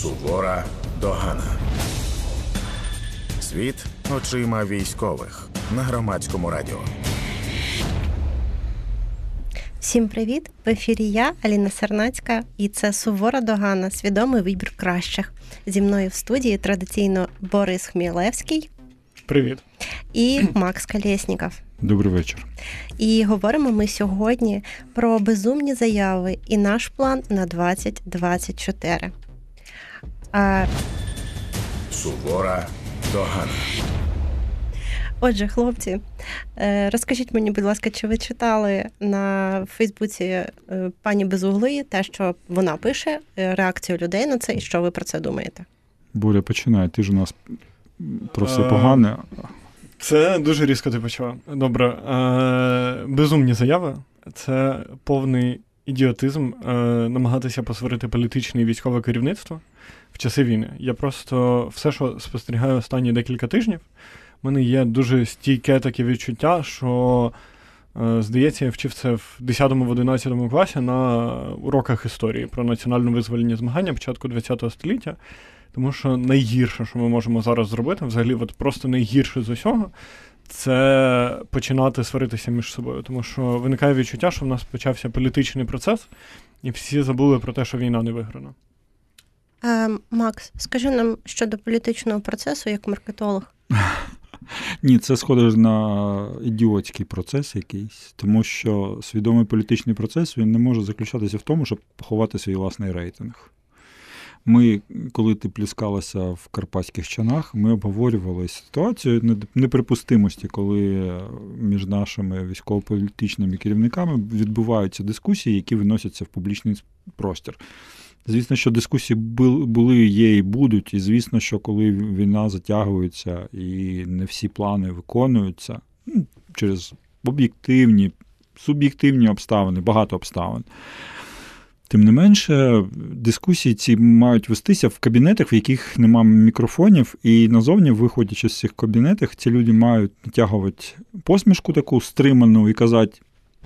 Сувора догана. Світ очима військових на громадському радіо. Всім привіт! В ефірі я, Аліна Сернацька, і це Сувора Догана, свідомий вибір кращих. Зі мною в студії традиційно Борис Хмілевський. Привіт. І Макс Колєсніков. Добрий вечір. І говоримо ми сьогодні про безумні заяви і наш план на 2024. А... Сувора догана. Отже, хлопці, е, розкажіть мені, будь ласка, чи ви читали на Фейсбуці е, пані Безугли те, що вона пише, е, реакцію людей на це, і що ви про це думаєте? Боря, починай, ти ж у нас про все погане. Це дуже різко ти почала. Добре. Безумні заяви це повний ідіотизм намагатися посварити політичне і військове керівництво в часи війни. Я просто все, що спостерігаю останні декілька тижнів. У мене є дуже стійке таке відчуття, що, е, здається, я вчив це в 10-11 класі на уроках історії про національно визвольні змагання початку ХХ століття. Тому що найгірше, що ми можемо зараз зробити, взагалі, от просто найгірше з усього, це починати сваритися між собою. Тому що виникає відчуття, що в нас почався політичний процес, і всі забули про те, що війна не виграна. Е, Макс, скажи нам щодо політичного процесу як маркетолог. Ні, це схоже на ідіотський процес якийсь, тому що свідомий політичний процес він не може заключатися в тому, щоб поховати свій власний рейтинг. Ми, коли ти пліскалася в Карпатських чанах, ми обговорювали ситуацію неприпустимості, коли між нашими військово-політичними керівниками відбуваються дискусії, які виносяться в публічний простір. Звісно, що дискусії були, є і будуть, і звісно, що коли війна затягується і не всі плани виконуються ну, через об'єктивні, суб'єктивні обставини, багато обставин. Тим не менше, дискусії ці мають вестися в кабінетах, в яких немає мікрофонів, і назовні, виходячи з цих кабінетів, ці люди мають натягувати посмішку таку стриману і казати.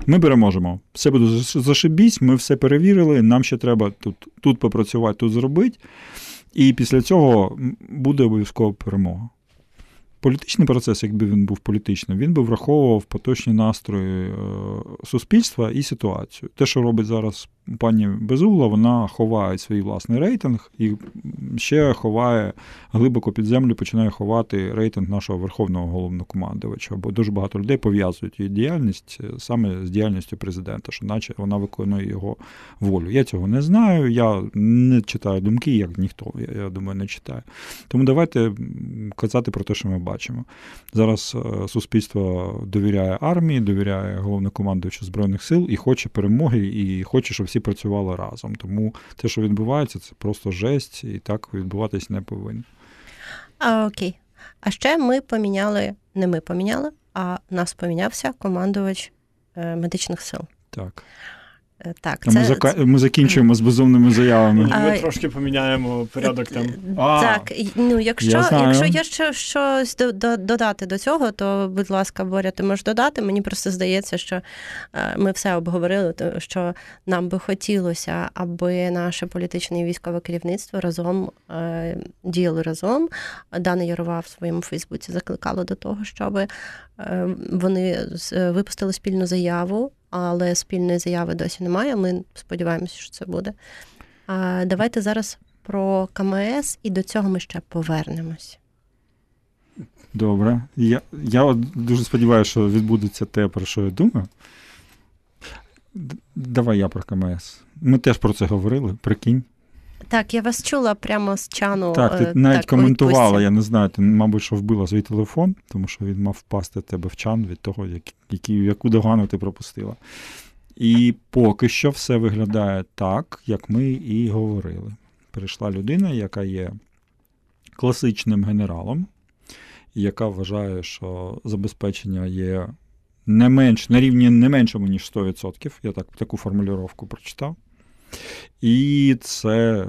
Ми переможемо. Все буде зашибісь, ми все перевірили, нам ще треба тут тут попрацювати, тут зробити. І після цього буде обов'язково перемога. Політичний процес, якби він був політичним, він би враховував поточні настрої е, суспільства і ситуацію. Те, що робить зараз пані Безугла, вона ховає свій власний рейтинг і ще ховає глибоко під землю, починає ховати рейтинг нашого верховного головнокомандувача. Бо дуже багато людей пов'язують її діяльність е, саме з діяльністю президента, що наче вона виконує його волю. Я цього не знаю. Я не читаю думки, як ніхто. Я, я думаю, не читаю. Тому давайте казати про те, що ми бачимо. Зараз е, суспільство довіряє армії, довіряє головнокомандувачу збройних сил і хоче перемоги, і хоче, щоб всі працювали разом. Тому те, що відбувається, це просто жесть, і так відбуватись не повинно. А, Окей. А ще ми поміняли, не ми поміняли, а нас помінявся командувач е, медичних сил. Так. Е, так, це... Ми зака... ми закінчуємо з безумними заявами. Ми трошки поміняємо порядок там. Так, ну якщо я якщо є ще щось додати до цього, то будь ласка, Боря, ти можеш додати. Мені просто здається, що е, ми все обговорили, що нам би хотілося, аби наше політичне і військове керівництво разом е, діяли разом. Дана Ярова в своєму Фейсбуці закликала до того, щоб вони випустили спільну заяву але спільної заяви досі немає. Ми сподіваємося, що це буде. А Давайте зараз про КМС, і до цього ми ще повернемось. Добре. Я я дуже сподіваюся, що відбудеться те, про що я думаю. Давай я про КМС. Ми теж про це говорили, прикинь. Так, я вас чула прямо з чану. Так, ти е, навіть так, коментувала, я не знаю, ти, мабуть, що вбила свій телефон, тому що він мав впасти тебе в чан від того, які, яку догану ти пропустила. І поки що все виглядає так, як ми і говорили. Прийшла людина, яка є класичним генералом, яка вважає, що забезпечення є не менш, на рівні не меншому, ніж 100%. Я так таку формулювання прочитав. І це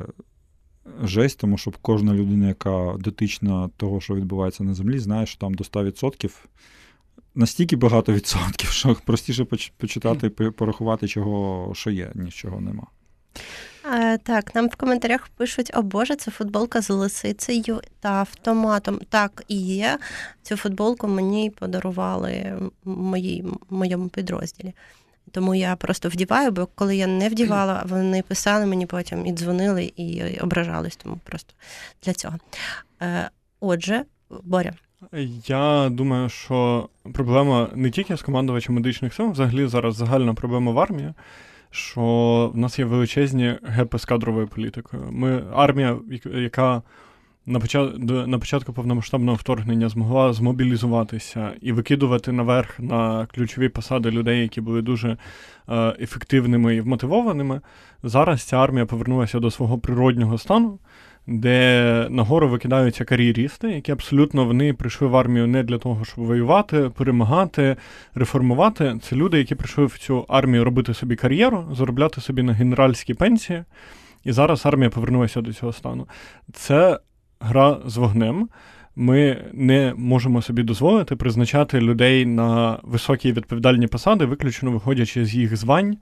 жесть, тому що кожна людина, яка дотична того, що відбувається на землі, знає, що там до 100% настільки багато відсотків, що простіше почитати порахувати, чого що є, ніж чого нема. А, Так, нам в коментарях пишуть: о Боже, це футболка з лисицею та автоматом. Так і є. Цю футболку мені подарували в моєму підрозділі. Тому я просто вдіваю, бо коли я не вдівала, вони писали мені потім і дзвонили, і ображались. Тому просто для цього. Е, отже, Боря. Я думаю, що проблема не тільки з командувачем медичних сил, взагалі зараз загальна проблема в армії, що в нас є величезні гепи з кадровою політикою. Ми армія, яка на початку на початку повномасштабного вторгнення змогла змобілізуватися і викидувати наверх на ключові посади людей, які були дуже е, ефективними і вмотивованими. Зараз ця армія повернулася до свого природнього стану, де нагору викидаються кар'єрісти, які абсолютно вони прийшли в армію не для того, щоб воювати, перемагати, реформувати. Це люди, які прийшли в цю армію робити собі кар'єру, заробляти собі на генеральські пенсії. І зараз армія повернулася до цього стану. Це гра з вогнем. Ми не можемо собі дозволити призначати людей на високі відповідальні посади, виключно виходячи з їх звань,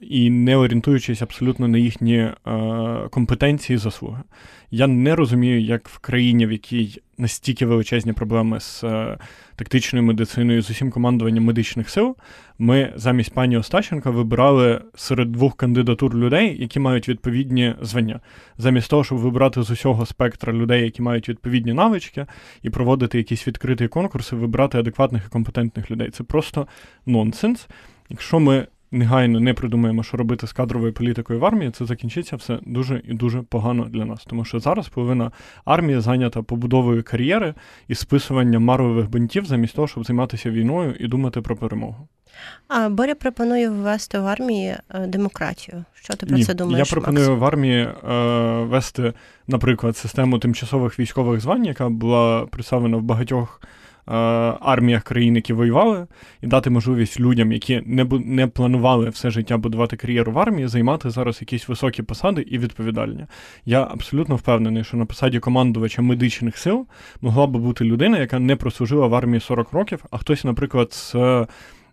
і не орієнтуючись абсолютно на їхні компетенції і заслуги. Я не розумію, як в країні, в якій настільки величезні проблеми з е, тактичною медициною, з усім командуванням медичних сил, ми замість пані Остащенка вибирали серед двох кандидатур людей, які мають відповідні звання, замість того, щоб вибирати з усього спектра людей, які мають відповідні навички, і проводити якісь відкриті конкурси, вибирати адекватних і компетентних людей. Це просто нонсенс. Якщо ми негайно не придумаємо, що робити з кадровою політикою в армії, це закінчиться все дуже і дуже погано для нас. Тому що зараз половина армії зайнята побудовою кар'єри і списуванням марвових бунтів, замість того, щоб займатися війною і думати про перемогу. А Боря пропонує ввести в армії е, демократію. Що ти про Ні, це думаєш? Я пропоную Макс? в армії е, ввести, наприклад, систему тимчасових військових звань, яка була представлена в багатьох арміях країн, які воювали, і дати можливість людям, які не не планували все життя будувати кар'єру в армії, займати зараз якісь високі посади і відповідальні. Я абсолютно впевнений, що на посаді командувача медичних сил могла би бути людина, яка не прослужила в армії 40 років, а хтось, наприклад, з.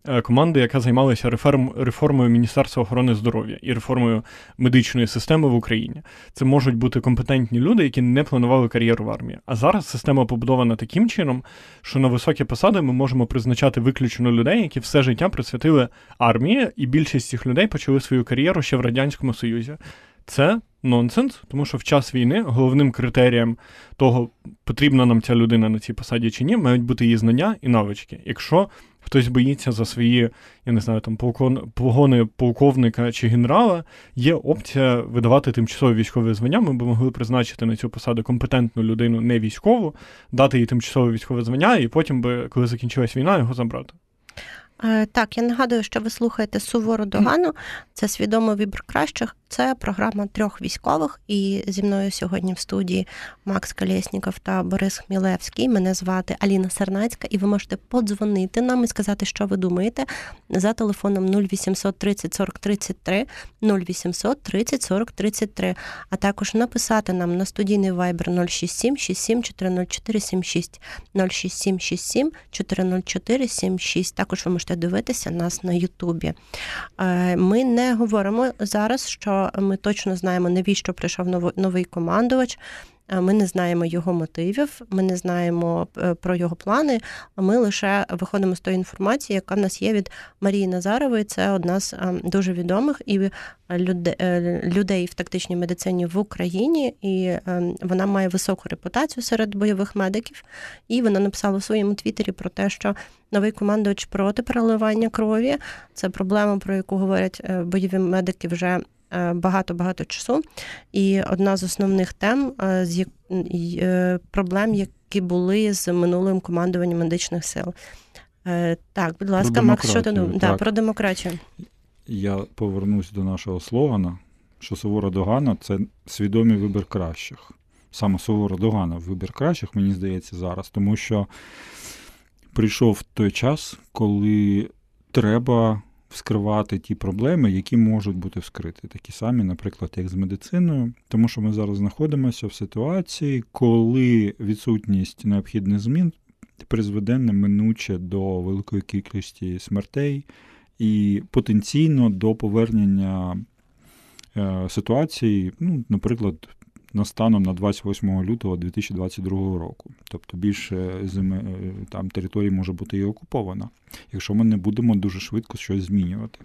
Е, команди, яка займалася реформ, реформою Міністерства охорони здоров'я і реформою медичної системи в Україні. Це можуть бути компетентні люди, які не планували кар'єру в армії. А зараз система побудована таким чином, що на високі посади ми можемо призначати виключно людей, які все життя присвятили армії, і більшість цих людей почали свою кар'єру ще в радянському союзі. Це нонсенс, тому що в час війни головним критерієм того, потрібна нам ця людина на цій посаді чи ні, мають бути її знання і навички. Якщо хтось боїться за свої, я не знаю, там погони полковника чи генерала, є опція видавати тимчасові військові звання. Ми б могли призначити на цю посаду компетентну людину, не військову, дати їй тимчасове військове звання, і потім би, коли закінчилась війна, його забрати. Е, так, я нагадую, що ви слухаєте сувору догану. Це свідомий вибір кращих. Це програма трьох військових. І зі мною сьогодні в студії Макс Колєсніков та Борис Хмілевський. Мене звати Аліна Сарнацька, і ви можете подзвонити нам і сказати, що ви думаєте, за телефоном 0800 30 40 33, 0800 30 40 33, а також написати нам на студійний вайбер 067 67 404 76, 067 67 404 76. Також ви можете дивитися нас на Ютубі. Е, ми не говоримо зараз, що ми точно знаємо, навіщо прийшов новий командувач. Е, ми не знаємо його мотивів, ми не знаємо е, про його плани. А Ми лише виходимо з тої інформації, яка в нас є від Марії Назарової. Це одна з е, дуже відомих і людей в тактичній медицині в Україні, і вона має високу репутацію серед бойових медиків. І вона написала у своєму твіттері про те, що новий командувач проти переливання крові це проблема, про яку говорять бойові медики вже багато-багато часу. І одна з основних тем е, з е, проблем, які були з минулим командуванням медичних сил. Е, так, будь ласка, Макс, що ти думаєш? Да, про демократію. Я повернусь до нашого слогана, що Сувора Догана це свідомий вибір кращих. Саме Сувора Догана вибір кращих, мені здається, зараз, тому що прийшов той час, коли треба вскривати ті проблеми, які можуть бути вскриті, такі самі, наприклад, як з медициною, тому що ми зараз знаходимося в ситуації, коли відсутність необхідних змін призведе неминуче до великої кількості смертей і потенційно до повернення е, ситуації, ну, наприклад, на станом на 28 лютого 2022 року. Тобто більше зими е, там території може бути і окупована, якщо ми не будемо дуже швидко щось змінювати.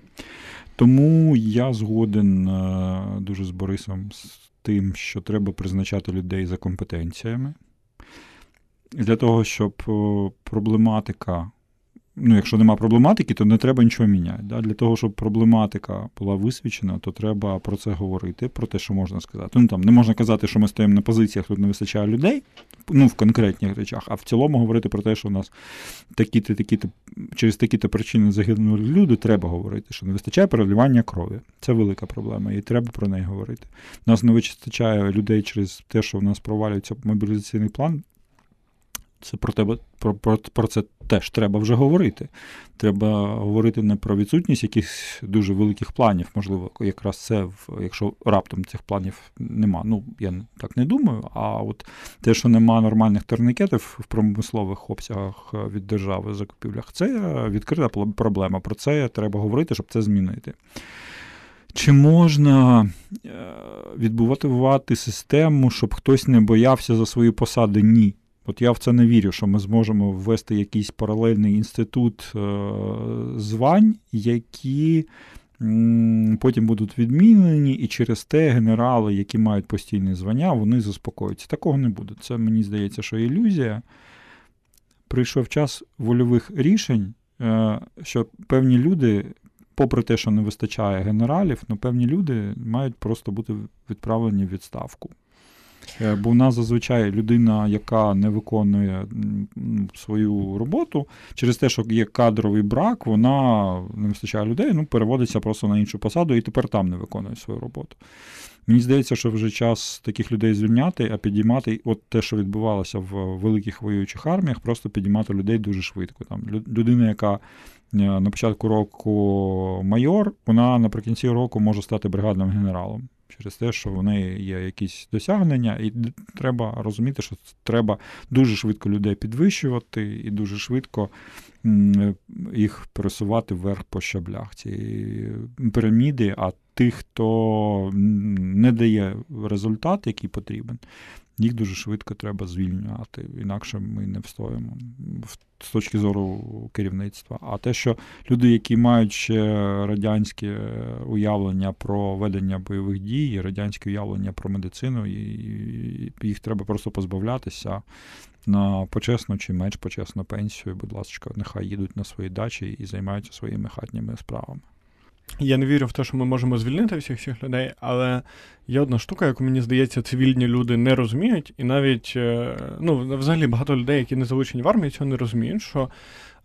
Тому я згоден е, дуже з Борисом з тим, що треба призначати людей за компетенціями. Для того, щоб проблематика ну, якщо нема проблематики, то не треба нічого міняти. Да? Для того, щоб проблематика була висвічена, то треба про це говорити, про те, що можна сказати. Ну там не можна казати, що ми стоїмо на позиціях, тут не вистачає людей, ну в конкретних речах, а в цілому говорити про те, що у нас такі-то, такі-то, через такі-то причини загинули люди, треба говорити, що не вистачає переливання крові. Це велика проблема, і треба про неї говорити. У нас не вистачає людей через те, що в нас провалюється мобілізаційний план. Це про тебе про, про, про це теж треба вже говорити. Треба говорити не про відсутність якихось дуже великих планів, можливо, якраз це, якщо раптом цих планів нема. Ну, я так не думаю. А от те, що нема нормальних турнікетів в промислових обсягах від держави в закупівлях, це відкрита проблема. Про це треба говорити, щоб це змінити. Чи можна е, відбувати систему, щоб хтось не боявся за свої посади? Ні. От я в це не вірю, що ми зможемо ввести якийсь паралельний інститут е, звань, які потім будуть відмінені, і через те генерали, які мають постійне звання, вони заспокоюються. Такого не буде. Це мені здається, що ілюзія. Прийшов час вольових рішень, е, що певні люди, попри те, що не вистачає генералів, ну певні люди мають просто бути відправлені в відставку. Е, бо в нас зазвичай людина, яка не виконує свою роботу, через те, що є кадровий брак, вона не вистачає людей, ну, переводиться просто на іншу посаду і тепер там не виконує свою роботу. Мені здається, що вже час таких людей звільняти, а підіймати от те, що відбувалося в великих воюючих арміях, просто підіймати людей дуже швидко. Там Людина, яка е, на початку року майор, вона наприкінці року може стати бригадним генералом через те, що в неї є якісь досягнення, і треба розуміти, що треба дуже швидко людей підвищувати і дуже швидко їх пересувати вверх по щаблях цієї піраміди, а тих, хто не дає результат, який потрібен, їх дуже швидко треба звільняти, інакше ми не встоїмо з точки зору керівництва. А те, що люди, які мають ще радянське уявлення про ведення бойових дій, радянське уявлення про медицину, і їх треба просто позбавлятися на почесну чи менш почесну пенсію. Будь ласка, нехай їдуть на свої дачі і займаються своїми хатніми справами. Я не вірю в те, що ми можемо звільнити всіх цих людей, але є одна штука, яку мені здається, цивільні люди не розуміють, і навіть е, ну, взагалі багато людей, які не залучені в армію, цього не розуміють. що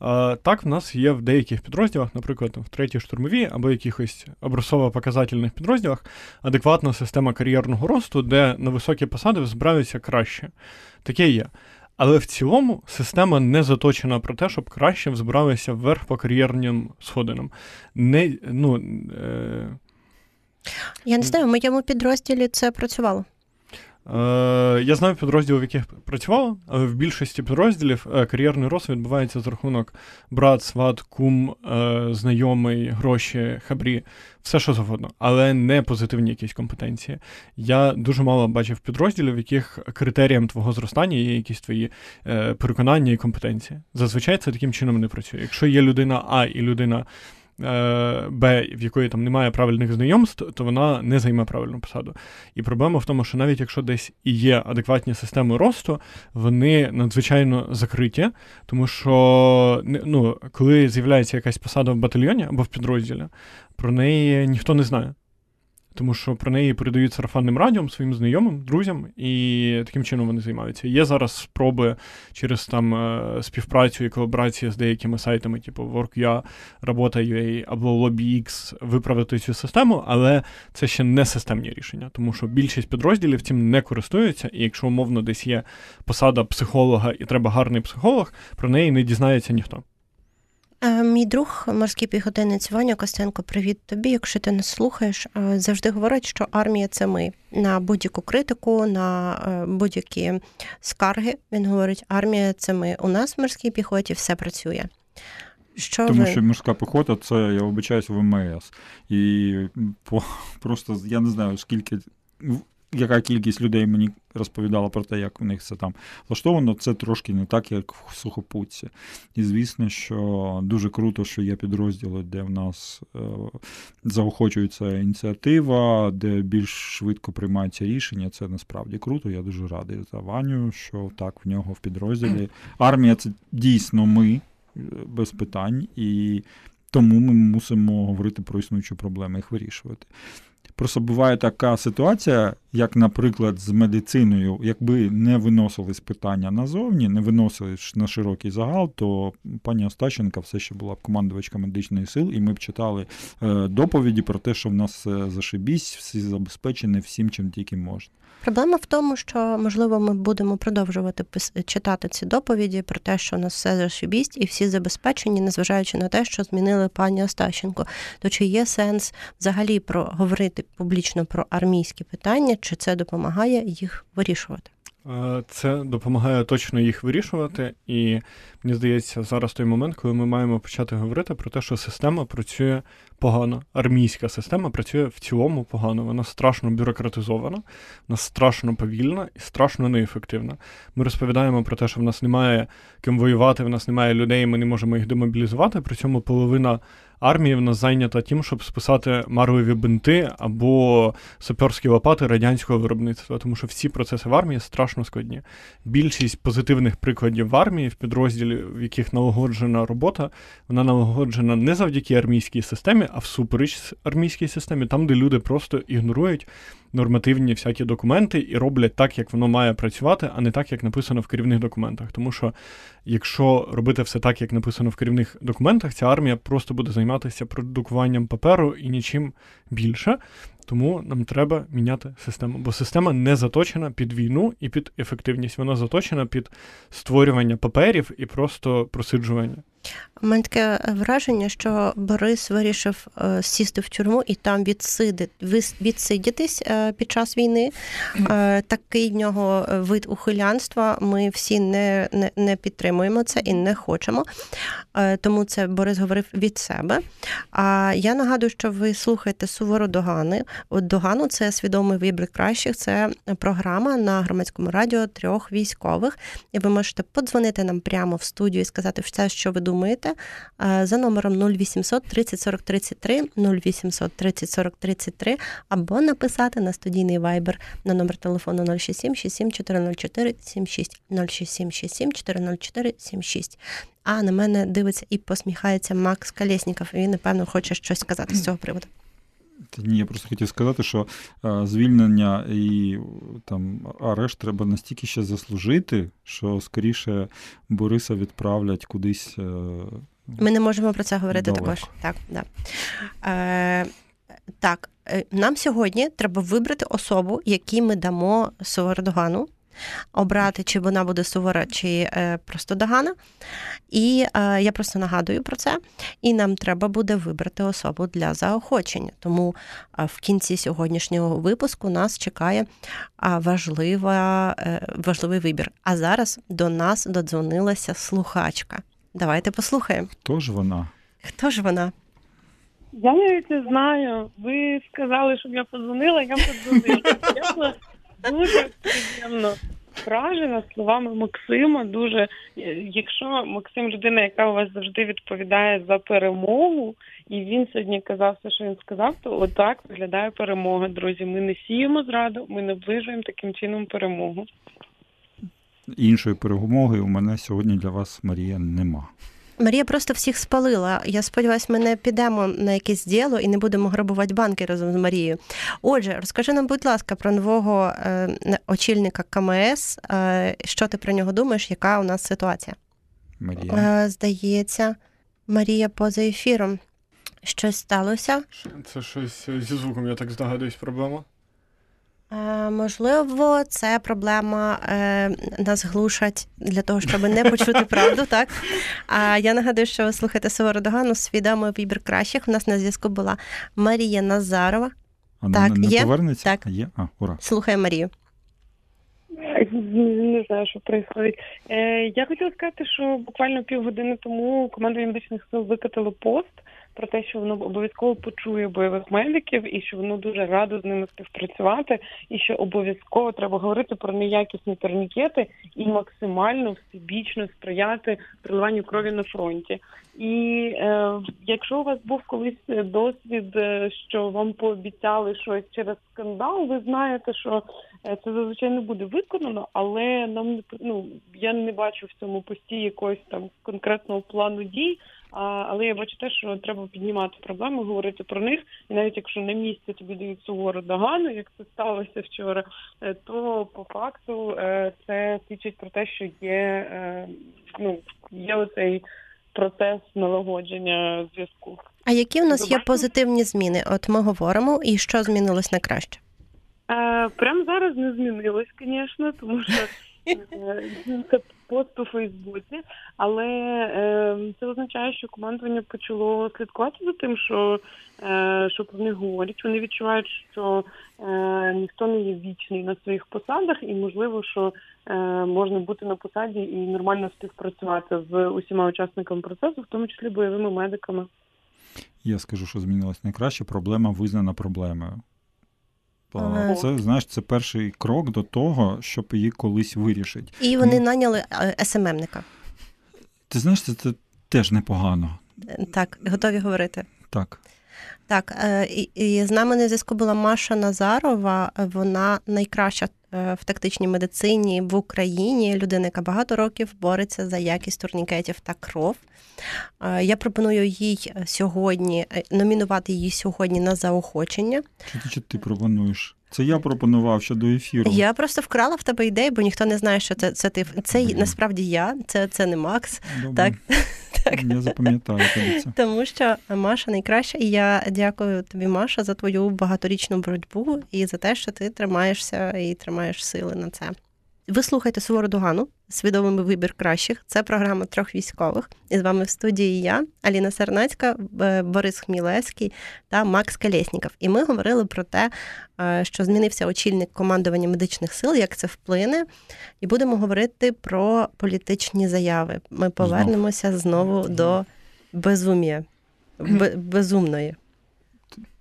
е, так в нас є в деяких підрозділах, наприклад, в третій штурмовій або якихось образово-показательних підрозділах, адекватна система кар'єрного росту, де на високі посади збираються краще. Таке є. Але в цілому система не заточена про те, щоб краще взбиралися вверх по кар'єрним сходинам. Не, ну, е... Я не знаю, в моєму підрозділі це працювало. Е, я знаю підрозділів, в яких працювало, але в більшості підрозділів е, кар'єрний рост відбувається за рахунок брат, сват, кум, е, знайомий, гроші, хабрі, все що завгодно, але не позитивні якісь компетенції. Я дуже мало бачив підрозділів, в яких критерієм твого зростання є якісь твої переконання і компетенції. Зазвичай це таким чином не працює. Якщо є людина А і людина. Е, Б, в якої там немає правильних знайомств, то вона не займе правильну посаду. І проблема в тому, що навіть якщо десь і є адекватні системи росту, вони надзвичайно закриті, тому що ну, коли з'являється якась посада в батальйоні або в підрозділі, про неї ніхто не знає тому що про неї передають сарафанним радіом своїм знайомим, друзям, і таким чином вони займаються. Є зараз спроби через там е, співпрацю і колаборацію з деякими сайтами, типу Work.ua, Робота.ua або LobbyX, виправити цю систему, але це ще не системні рішення, тому що більшість підрозділів цим не користуються, і якщо умовно десь є посада психолога і треба гарний психолог, про неї не дізнається ніхто. Е, мій друг, морський піхотинець Ваня Костенко, привіт тобі. Якщо ти нас слухаєш, е, завжди говорить, що армія це ми на будь-яку критику, на е, будь-які скарги. Він говорить, армія це ми. У нас в морській піхоті все працює. Що Тому ви? що морська піхота це, я вибачаюсь, ВМС. І по, просто я не знаю, скільки. Яка кількість людей мені розповідала про те, як у них це там влаштовано, це трошки не так, як в сухопутці. І звісно, що дуже круто, що є підрозділи, де в нас е, заохочується ініціатива, де більш швидко приймаються рішення. Це насправді круто. Я дуже радий за Ваню, що так в нього в підрозділі. Армія це дійсно ми без питань, і тому ми мусимо говорити про існуючі проблеми, їх вирішувати. Просто буває така ситуація, як, наприклад, з медициною, якби не виносились питання назовні, не виносились на широкий загал, то пані Остащенка все ще була б командувачка медичних сил, і ми б читали е, доповіді про те, що в нас все зашибісь, всі забезпечені всім, чим тільки можна. Проблема в тому, що можливо ми будемо продовжувати читати ці доповіді про те, що у нас все зашибість і всі забезпечені, незважаючи на те, що змінили пані Остащенко. То чи є сенс взагалі про говорити публічно про армійські питання, чи це допомагає їх вирішувати? Це допомагає точно їх вирішувати, і мені здається, зараз той момент, коли ми маємо почати говорити про те, що система працює погано. Армійська система працює в цілому погано. Вона страшно бюрократизована, вона страшно повільна і страшно неефективна. Ми розповідаємо про те, що в нас немає ким воювати, в нас немає людей, ми не можемо їх демобілізувати. При цьому половина армії в нас зайнята тим, щоб списати марлеві бинти або саперські лопати радянського виробництва, тому що всі процеси в армії страшно складні. Більшість позитивних прикладів в армії, в підрозділі, в яких налагоджена робота, вона налагоджена не завдяки армійській системі, а всупереч армійській системі, там, де люди просто ігнорують нормативні всякі документи і роблять так, як воно має працювати, а не так, як написано в керівних документах. Тому що якщо робити все так, як написано в керівних документах, ця армія просто буде займатися продукуванням паперу і нічим більше. Тому нам треба міняти систему, бо система не заточена під війну і під ефективність. Вона заточена під створювання паперів і просто просиджування. У мене таке враження, що Борис вирішив е, сісти в тюрму і там відсидити, відсидітись е, під час війни. Е, такий в нього вид ухилянства. Ми всі не, не, не підтримуємо це і не хочемо. Тому це Борис говорив від себе. А я нагадую, що ви слухаєте суворо Догани. От Догану це свідомий вибір кращих. Це програма на громадському радіо трьох військових. І ви можете подзвонити нам прямо в студію і сказати все, що ви думаєте за номером 0800 30 40 33 0800 30 40 33 або написати на студійний вайбер на номер телефону 067 67 404 76 067 67 404 76. А на мене дивиться і посміхається Макс Калєсніков. Він, напевно, хоче щось сказати з цього приводу. Ні, я просто хотів сказати, що е, звільнення і там арешт треба настільки ще заслужити, що скоріше Бориса відправлять кудись. Е, Ми не можемо про це говорити далеко. також. Так, да. Е, так, е, нам сьогодні треба вибрати особу, якій ми дамо Сувордогану обрати, чи вона буде сувора, чи е, просто догана. І е, я просто нагадую про це. І нам треба буде вибрати особу для заохочення. Тому е, в кінці сьогоднішнього випуску нас чекає важлива, важливий вибір. А зараз до нас додзвонилася слухачка. Давайте послухаємо. Хто ж вона? Хто ж вона? Я навіть не знаю. Ви сказали, щоб я подзвонила, я подзвонила. Дуже приємно вражена словами Максима. Дуже якщо Максим людина, яка у вас завжди відповідає за перемогу, і він сьогодні казав все, що він сказав, то отак виглядає перемога. Друзі. Ми не сіємо зраду, ми наближуємо таким чином перемогу. Іншої перемоги у мене сьогодні для вас, Марія, нема. Марія просто всіх спалила. Я сподіваюся, ми не підемо на якесь діло і не будемо грабувати банки разом з Марією. Отже, розкажи нам, будь ласка, про нового е, очільника КМС. Е, що ти про нього думаєш? Яка у нас ситуація? Марія. Е, здається, Марія поза ефіром. Щось сталося? Це щось зі звуком, я так здогадуюсь, проблема. Е, можливо, це проблема е, нас глушать для того, щоб не почути правду, так? А я нагадую, що ви слухаєте Суворо Догану, свідомий вибір кращих. У нас на зв'язку була Марія Назарова. Вона так, не є? повернеться? Так. Є? А, ура. Слухай Марію. не знаю, що відбувається. Е, Я хотіла сказати, що буквально півгодини тому команда медичних сил викатило пост про те, що воно обов'язково почує бойових медиків і що воно дуже радо з ними співпрацювати, і що обов'язково треба говорити про неякісні турнікети і максимально всебічно сприяти приливанню крові на фронті. І е, якщо у вас був колись досвід, е, що вам пообіцяли щось через скандал, ви знаєте, що е, це зазвичай не буде виконано, але нам ну я не бачу в цьому пості якогось там конкретного плану дій. Але я бачу те, що треба піднімати проблеми, говорити про них. І навіть якщо на місці тобі дають сувору догану, як це сталося вчора, е, то по факту е, це свідчить про те, що є е, ну є оцей процес налагодження зв'язку. А які у нас є позитивні зміни? От ми говоримо, і що змінилось на краще? Прямо зараз не змінилось, звісно, тому що це пост у Фейсбуці, але е, це означає, що командування почало слідкувати за тим, що е, що про них говорять. Вони відчувають, що е, ніхто не є вічний на своїх посадах, і можливо, що е, можна бути на посаді і нормально співпрацювати з усіма учасниками процесу, в тому числі бойовими медиками. Я скажу, що змінилось найкраще. Проблема визнана проблемою. Це знаєш, це перший крок до того, щоб її колись вирішити. І вони наняли е, СММника. Ти знаєш, це, це теж непогано. Так, готові говорити. Так. Так, е, і, і з нами на зв'язку була Маша Назарова. Вона найкраща в тактичній медицині в Україні. Людина, яка багато років бореться за якість турнікетів та кров. Я пропоную їй сьогодні номінувати її сьогодні на заохочення. Ти, що ти пропонуєш? Це я пропонував щодо ефіру. Я просто вкрала в тебе ідею, бо ніхто не знає, що це це ти. Це Блин. насправді я, це це не Макс. Добре. Так. Так. Я запам'ятаю це. Тому що Маша найкраща, і я дякую тобі, Маша, за твою багаторічну боротьбу і за те, що ти тримаєшся і тримаєш сили на це. Ви слухаєте сувору догану, свідомий вибір кращих. Це програма трьох військових. І з вами в студії я, Аліна Сернацька, е, Борис Хмілевський та Макс Калєсніков. І ми говорили про те, е, що змінився очільник командування медичних сил, як це вплине. І будемо говорити про політичні заяви. Ми повернемося знову до безум'я, безумної.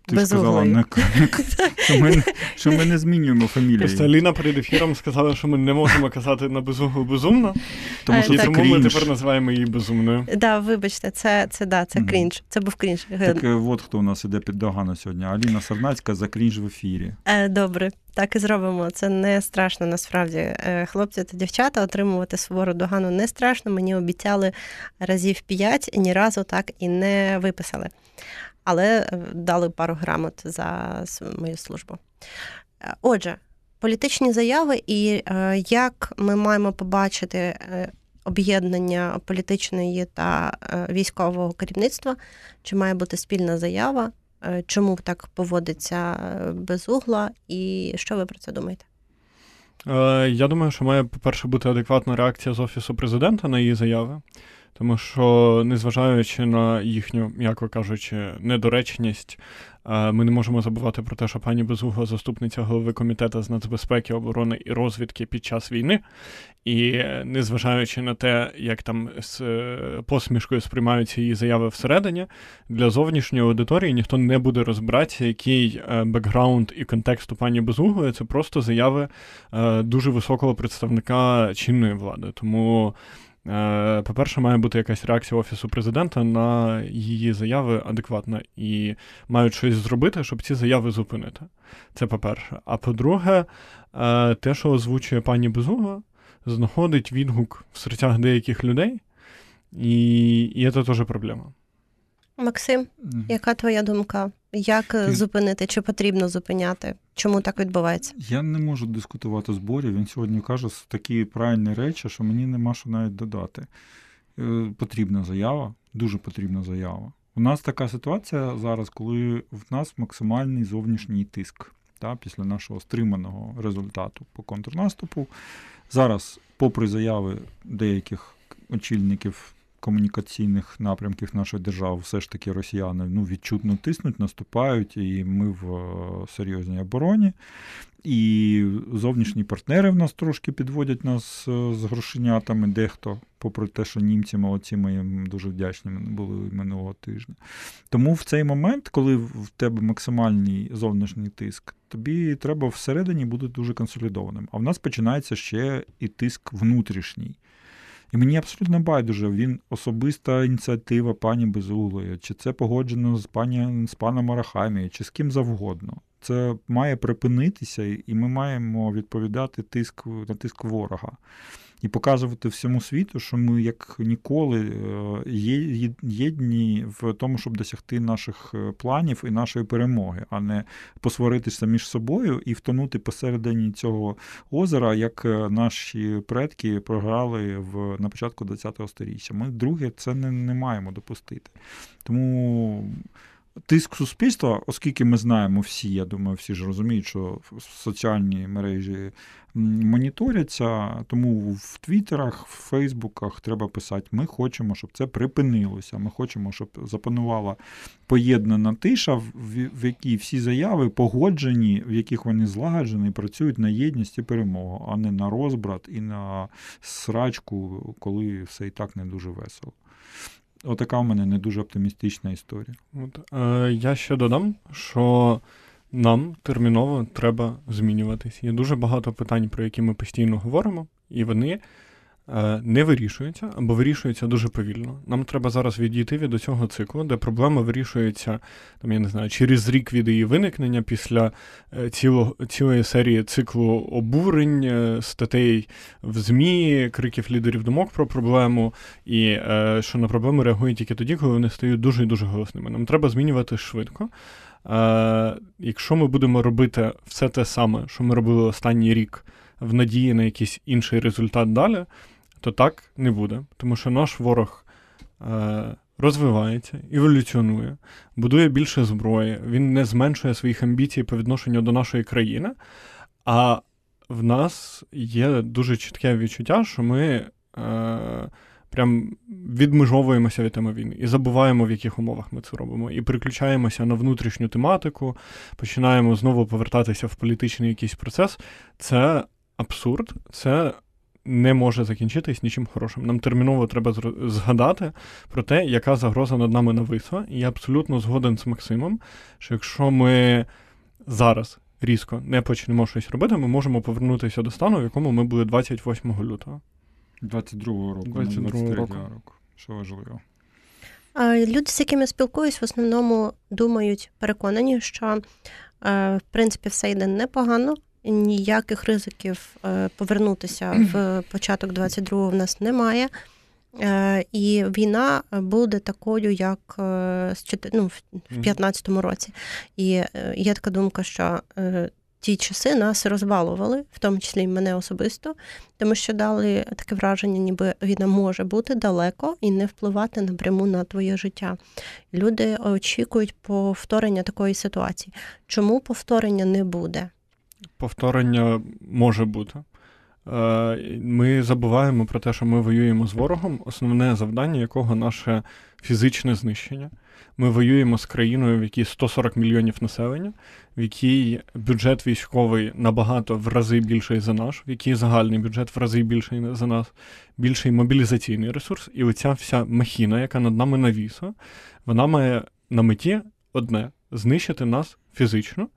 Ти ж сказала, не, що, ми, що ми не змінюємо фамілію. Просто Аліна перед ефіром сказала, що ми не можемо казати на безуглу безумно, тому що і тому крінж. ми тепер називаємо її безумною. Так, да, вибачте, це це, да, це mm. крінж. Це був крінж. Так от хто у нас іде під догану сьогодні. Аліна Сарнацька за крінж в ефірі. Е, Добре, так і зробимо. Це не страшно насправді. Е, хлопці та дівчата отримувати сувору догану не страшно. Мені обіцяли разів п'ять, ні разу так і не виписали але е, дали пару грамот за мою службу. Е, отже, політичні заяви, і е, як ми маємо побачити об'єднання політичної та військового керівництва, чи має бути спільна заява, чому так поводиться безугла, і що ви про це думаєте? Я думаю, що має, по-перше, бути адекватна реакція з Офісу президента на її заяви. Тому що, незважаючи на їхню, м'яко кажучи, недоречність, е, ми не можемо забувати про те, що пані Безугла заступниця голови комітету з нацбезпеки, оборони і розвідки під час війни. І незважаючи на те, як там з е, посмішкою сприймаються її заяви всередині, для зовнішньої аудиторії ніхто не буде розбиратися, який е, бекграунд і контекст у пані Безуглої. Це просто заяви дуже високого представника чинної влади. Тому. Е, по-перше, має бути якась реакція Офісу президента на її заяви адекватна і мають щось зробити, щоб ці заяви зупинити. Це по-перше. А по-друге, е, те, що озвучує пані Безуга, знаходить відгук в серцях деяких людей, і, і це теж проблема. Максим, яка твоя думка? Як Ти... зупинити? Чи потрібно зупиняти? Чому так відбувається? Я не можу дискутувати з Борі. Він сьогодні каже такі правильні речі, що мені нема що навіть додати. Е, потрібна заява, дуже потрібна заява. У нас така ситуація зараз, коли в нас максимальний зовнішній тиск та, після нашого стриманого результату по контрнаступу. Зараз, попри заяви деяких очільників комунікаційних напрямків нашої держави все ж таки росіяни ну, відчутно тиснуть, наступають, і ми в е, серйозній обороні. І зовнішні партнери в нас трошки підводять нас е, з грошенятами, дехто, попри те, що німці молодці, ми дуже вдячні були минулого тижня. Тому в цей момент, коли в тебе максимальний зовнішній тиск, тобі треба всередині бути дуже консолідованим. А в нас починається ще і тиск внутрішній. І мені абсолютно байдуже, він особиста ініціатива пані Безуглої, чи це погоджено з пані з паном Арахамією, чи з ким завгодно. Це має припинитися, і ми маємо відповідати тиск на тиск ворога і показувати всьому світу, що ми як ніколи е, є єдні в тому, щоб досягти наших е, планів і нашої перемоги, а не посваритися між собою і втонути посередині цього озера, як е, наші предки програли в на початку ХХ століття. Ми друге це не, не маємо допустити. Тому. Тиск суспільства, оскільки ми знаємо всі, я думаю, всі ж розуміють, що соціальні мережі моніторяться, тому в Твіттерах, в Фейсбуках треба писати: ми хочемо, щоб це припинилося. Ми хочемо, щоб запанувала поєднана тиша, в якій всі заяви погоджені, в яких вони злагоджені, працюють на єдність і перемогу, а не на розбрат і на срачку, коли все і так не дуже весело. Отака в мене не дуже оптимістична історія. От, е, Я ще додам, що нам терміново треба змінюватись. Є дуже багато питань, про які ми постійно говоримо, і вони не вирішуються або вирішуються дуже повільно. Нам треба зараз відійти від цього циклу, де проблема вирішується там, я не знаю, через рік від її виникнення після е, ціло, цілої серії циклу обурень, е, статей в ЗМІ, криків лідерів думок про проблему, і е, що на проблеми реагують тільки тоді, коли вони стають дуже і дуже голосними. Нам треба змінювати швидко. Е, Якщо ми будемо робити все те саме, що ми робили останній рік, в надії на якийсь інший результат далі, то так не буде. Тому що наш ворог е, розвивається, еволюціонує, будує більше зброї, він не зменшує своїх амбіцій по відношенню до нашої країни. А в нас є дуже чітке відчуття, що ми. Е, прям відмежовуємося від теми війни і забуваємо, в яких умовах ми це робимо. І переключаємося на внутрішню тематику, починаємо знову повертатися в політичний якийсь процес. Це абсурд, це не може закінчитись нічим хорошим. Нам терміново треба згадати про те, яка загроза над нами нависла. І я абсолютно згоден з Максимом, що якщо ми зараз. Різко не почнемо щось робити, ми можемо повернутися до стану, в якому ми були 28 лютого. 22-го року, 22 не року. року. Що важливо. Люди, з якими спілкуюсь, в основному думають, переконані, що в принципі все йде непогано, ніяких ризиків е, повернутися в початок 22-го в нас немає. Е, і війна буде такою, як е, ну, в 15-му році. І є така думка, що ті часи нас розбалували, в тому числі і мене особисто, тому що дали таке враження, ніби війна може бути далеко і не впливати напряму на твоє життя. Люди очікують повторення такої ситуації. Чому повторення не буде? Повторення може бути. Е, ми забуваємо про те, що ми воюємо з ворогом, основне завдання якого наше фізичне знищення. Ми воюємо з країною, в якій 140 мільйонів населення, в якій бюджет військовий набагато в рази більший за наш, в якій загальний бюджет в рази більший за нас, більший мобілізаційний ресурс. І оця вся махіна, яка над нами навісла, вона має на меті одне знищити нас фізично,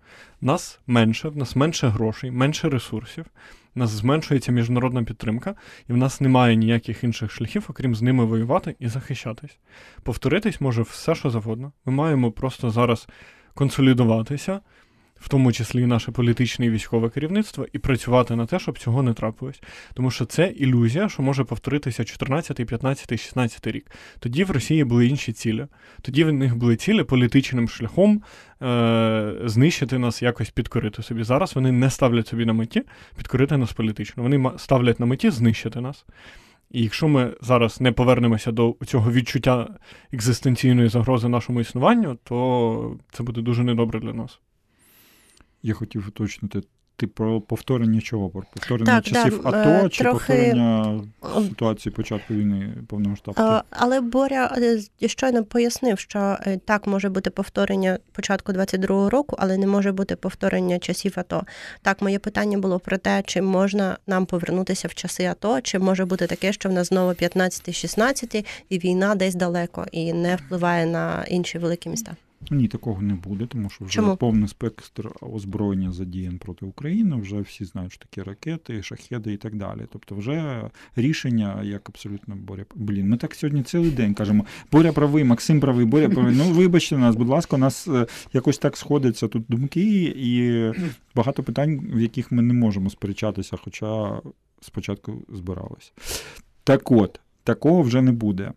нас менше, в нас менше грошей, менше ресурсів в нас зменшується міжнародна підтримка, і в нас немає ніяких інших шляхів, окрім з ними воювати і захищатись. Повторитись може все, що завгодно. Ми маємо просто зараз консолідуватися в тому числі і наше політичне і військове керівництво, і працювати на те, щоб цього не трапилось. Тому що це ілюзія, що може повторитися 14, 15, 16 рік. Тоді в Росії були інші цілі. Тоді в них були цілі політичним шляхом е- знищити нас, якось підкорити собі. Зараз вони не ставлять собі на меті підкорити нас політично. Вони ставлять на меті знищити нас. І якщо ми зараз не повернемося до цього відчуття екзистенційної загрози нашому існуванню, то це буде дуже недобре для нас. Я хотів уточнити ти про повторення чого? Про повторення так, часів да, АТО е, чи трохи... повторення ситуації початку війни повномасштабної? Але Боря е, щойно пояснив, що е, так може бути повторення початку 22-го року, але не може бути повторення часів АТО. Так, моє питання було про те, чи можна нам повернутися в часи АТО, чи може бути таке, що в нас знову 15-16 і війна десь далеко і не впливає на інші великі міста. Ні, такого не буде, тому що вже Чому? повний спектр озброєння задіян проти України. Вже всі знають, що такі ракети, шахеди і так далі. Тобто, вже рішення, як абсолютно Боря. Блін, ми так сьогодні цілий день кажемо: Боря правий, Максим правий, Боря правий. Ну вибачте нас, будь ласка, у нас е, якось так сходяться тут думки, і багато питань, в яких ми не можемо сперечатися, хоча спочатку збиралися. Так от, такого вже не буде.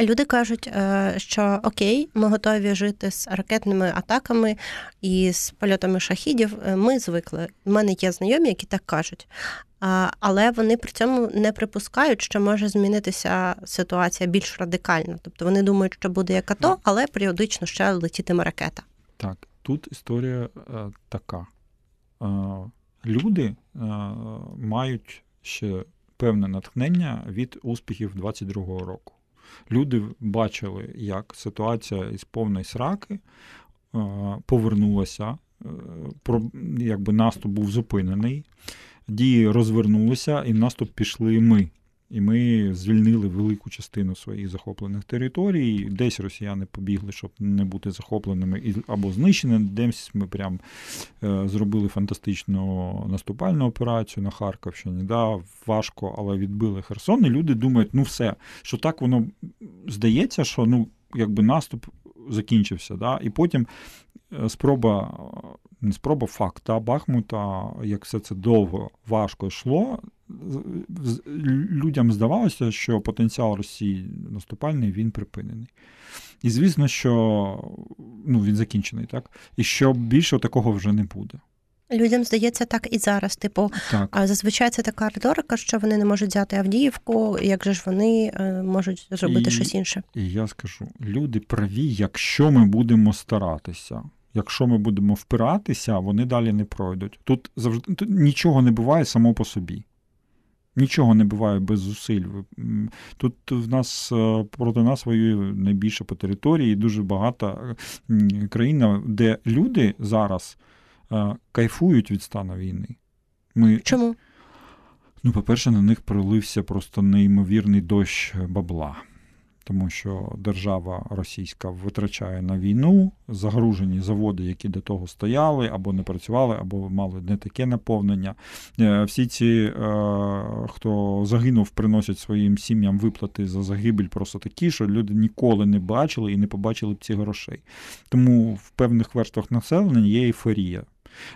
Люди кажуть, е, що окей, ми готові жити з ракетними атаками і з польотами шахідів. Е, ми звикли. У мене є знайомі, які так кажуть. Але вони при цьому не припускають, що може змінитися ситуація більш радикально. Тобто вони думають, що буде як АТО, але періодично ще летітиме ракета. Так, тут історія е, така. Люди мають ще певне натхнення від успіхів 22-го року. Люди бачили, як ситуація із повної сраки е, повернулася, е, якби наступ був зупинений, дії розвернулися, і в наступ пішли ми. І ми звільнили велику частину своїх захоплених територій. Десь росіяни побігли, щоб не бути захопленими або знищеними. Десь ми прям е, зробили фантастичну наступальну операцію на Харківщині. Да, Важко, але відбили Херсон. І люди думають, ну все, що так воно здається, що ну, якби наступ закінчився. Да? І потім е, спроба. Не спроба факта Бахмута, як все це довго важко йшло, людям здавалося, що потенціал Росії наступальний він припинений. І звісно, що ну, він закінчений, так? І що більше такого вже не буде. Людям здається так і зараз. Типу, так. зазвичай це така риторика, що вони не можуть взяти Авдіївку, як же ж вони е, можуть зробити і, щось інше? І я скажу: люди праві, якщо ми будемо старатися. Якщо ми будемо впиратися, вони далі не пройдуть. Тут завжди тут нічого не буває само по собі. Нічого не буває без зусиль. Тут в нас е, проти нас воює найбільше по території, дуже багата країна, де люди зараз кайфують від стану війни. Ми... Чому? Ну, по-перше, на них пролився просто неймовірний дощ бабла тому що держава російська витрачає на війну загружені заводи, які до того стояли, або не працювали, або мали не таке наповнення. Е, всі ці, е, хто загинув, приносять своїм сім'ям виплати за загибель, просто такі, що люди ніколи не бачили і не побачили б ці грошей. Тому в певних верствах населення є ейфорія.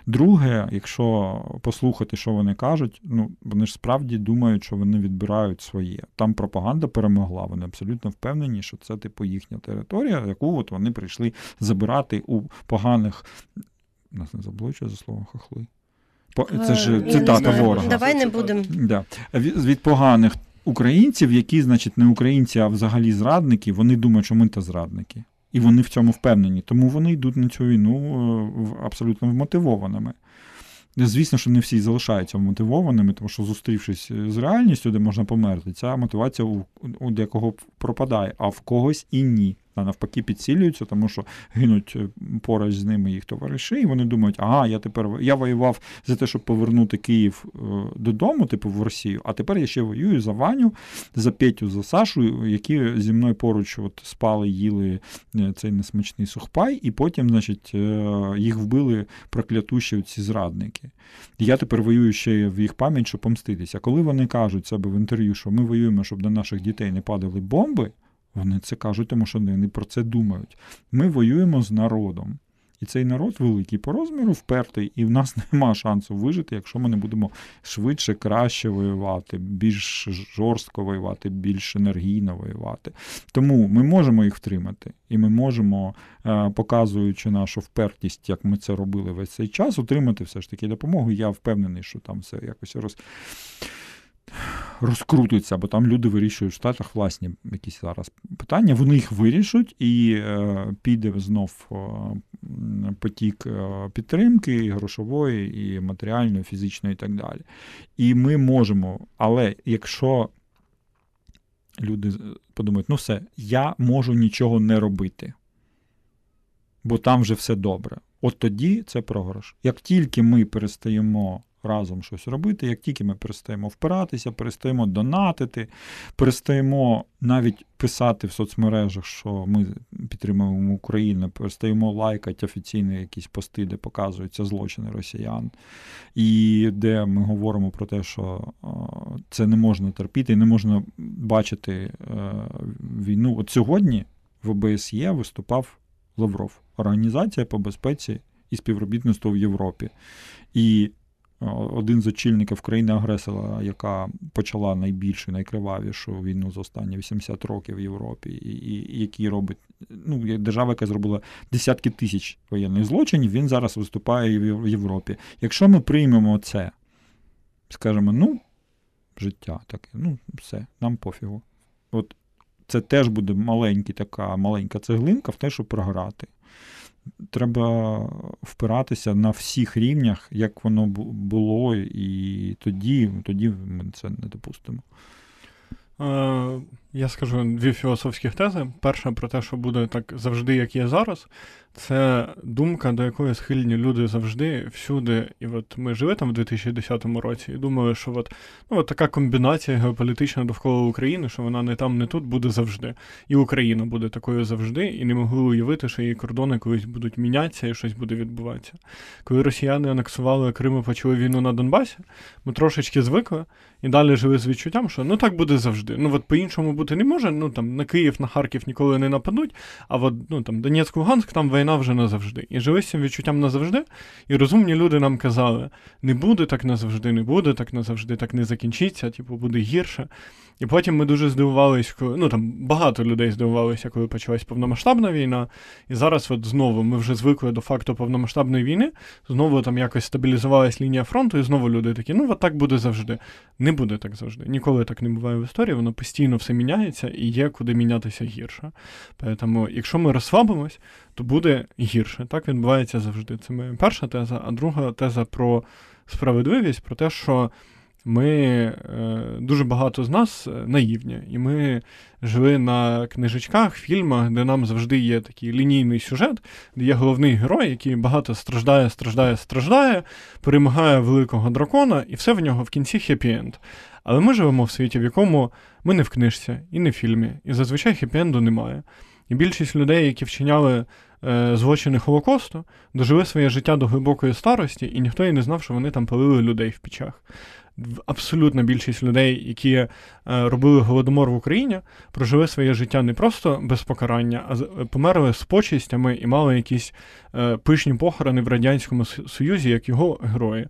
Друге, якщо послухати, що вони кажуть, ну вони ж справді думають, що вони відбирають своє. Там пропаганда перемогла. Вони абсолютно впевнені, що це типу їхня територія, яку от вони прийшли забирати у поганих. Нас не заблочує за словом хохли. Це ж е, цитата ворога. Давай не будемо. Да. Від поганих українців, які, значить, не українці, а взагалі зрадники, вони думають, що ми та зрадники. І вони в цьому впевнені. Тому вони йдуть на цю війну е, абсолютно вмотивованими. Звісно, що не всі залишаються вмотивованими, тому що, зустрівшись з реальністю, де можна померти, ця мотивація у, у декого пропадає, а в когось і ні а навпаки підсилюються, тому що гинуть е, поруч з ними їх товариші, і вони думають, ага, я тепер я воював за те, щоб повернути Київ е, додому, типу в Росію, а тепер я ще воюю за Ваню, за Петю, за Сашу, які зі мною поруч от спали, їли е, цей несмачний сухпай, і потім, значить, їх вбили проклятущі ці зрадники. Я тепер воюю ще в їх пам'ять, щоб помститися. Коли вони кажуть себе в інтерв'ю, що ми воюємо, щоб на наших дітей не падали бомби. Вони це кажуть, тому що вони про це думають. Ми воюємо з народом. І цей народ великий по розміру впертий, і в нас нема шансу вижити, якщо ми не будемо швидше, краще воювати, більш жорстко воювати, більш енергійно воювати. Тому ми можемо їх втримати, і ми можемо, е, показуючи нашу впертість, як ми це робили весь цей час, отримати все ж таки допомогу. Я впевнений, що там все якось роз розкрутиться, бо там люди вирішують в Штатах власні якісь зараз питання. Вони їх вирішують, і е, піде знов е, потік е, підтримки і грошової, і матеріальної, і фізичної, і так далі. І ми можемо, але якщо люди подумають, ну все, я можу нічого не робити, бо там вже все добре. От тоді це програш. Як тільки ми перестаємо разом щось робити, як тільки ми перестаємо впиратися, перестаємо донатити, перестаємо навіть писати в соцмережах, що ми підтримуємо Україну, перестаємо лайкати офіційні якісь пости, де показуються злочини росіян, і де ми говоримо про те, що це не можна терпіти, не можна бачити е, війну. От сьогодні в ОБСЄ виступав Лавров, Організація по безпеці і співробітництву в Європі. І один з очільників країни-агресора, яка почала найбільшу, найкривавішу війну за останні 80 років в Європі, і, і який робить ну, держава, яка зробила десятки тисяч воєнних злочинів, він зараз виступає в Європі. Якщо ми приймемо це, скажемо, ну, життя таке, ну, все, нам пофігу. От це теж буде маленька така маленька цеглинка в те, щоб програти треба впиратися на всіх рівнях, як воно було, і тоді, тоді ми це не допустимо. Е, я скажу дві філософські тези. Перша про те, що буде так завжди, як є зараз. Це думка, до якої схильні люди завжди, всюди. І от ми жили там в 2010 році і думали, що от, ну, от така комбінація геополітична довкола України, що вона не там, не тут буде завжди. І Україна буде такою завжди, і не могли уявити, що її кордони колись будуть мінятися і щось буде відбуватися. Коли росіяни анексували Крим і почали війну на Донбасі, ми трошечки звикли і далі жили з відчуттям, що ну так буде завжди. Ну от по-іншому бути не може. Ну там на Київ, на Харків ніколи не нападуть, а от ну там Донецьк, Луганськ, там війна вже назавжди. І жили з цим відчуттям назавжди. І розумні люди нам казали: не буде так назавжди, не буде так назавжди, так не закінчиться, типу, буде гірше. І потім ми дуже здивувалися, ну там багато людей здивувалися, коли почалась повномасштабна війна. І зараз, от знову, ми вже звикли до факту повномасштабної війни, знову там якось стабілізувалась лінія фронту, і знову люди такі, ну от так буде завжди. Не буде так завжди. Ніколи так не буває в історії, воно постійно все міняється і є куди мінятися гірше. Тому, якщо ми розслабимось, то буде гірше. Так відбувається завжди. Це моя перша теза, а друга теза про справедливість, про те, що. Ми е, дуже багато з нас е, наївні, і ми жили на книжечках, фільмах, де нам завжди є такий лінійний сюжет, де є головний герой, який багато страждає, страждає, страждає, перемагає великого дракона, і все в нього в кінці хеппі-енд. Але ми живемо в світі, в якому ми не в книжці і не в фільмі, і зазвичай хеппі-енду немає. І більшість людей, які вчиняли е, злочини Холокосту, дожили своє життя до глибокої старості, і ніхто і не знав, що вони там палили людей в печах абсолютна більшість людей, які е, робили голодомор в Україні, прожили своє життя не просто без покарання, а е, померли з почистями і мали якісь е, пишні похорони в Радянському Союзі, як його герої.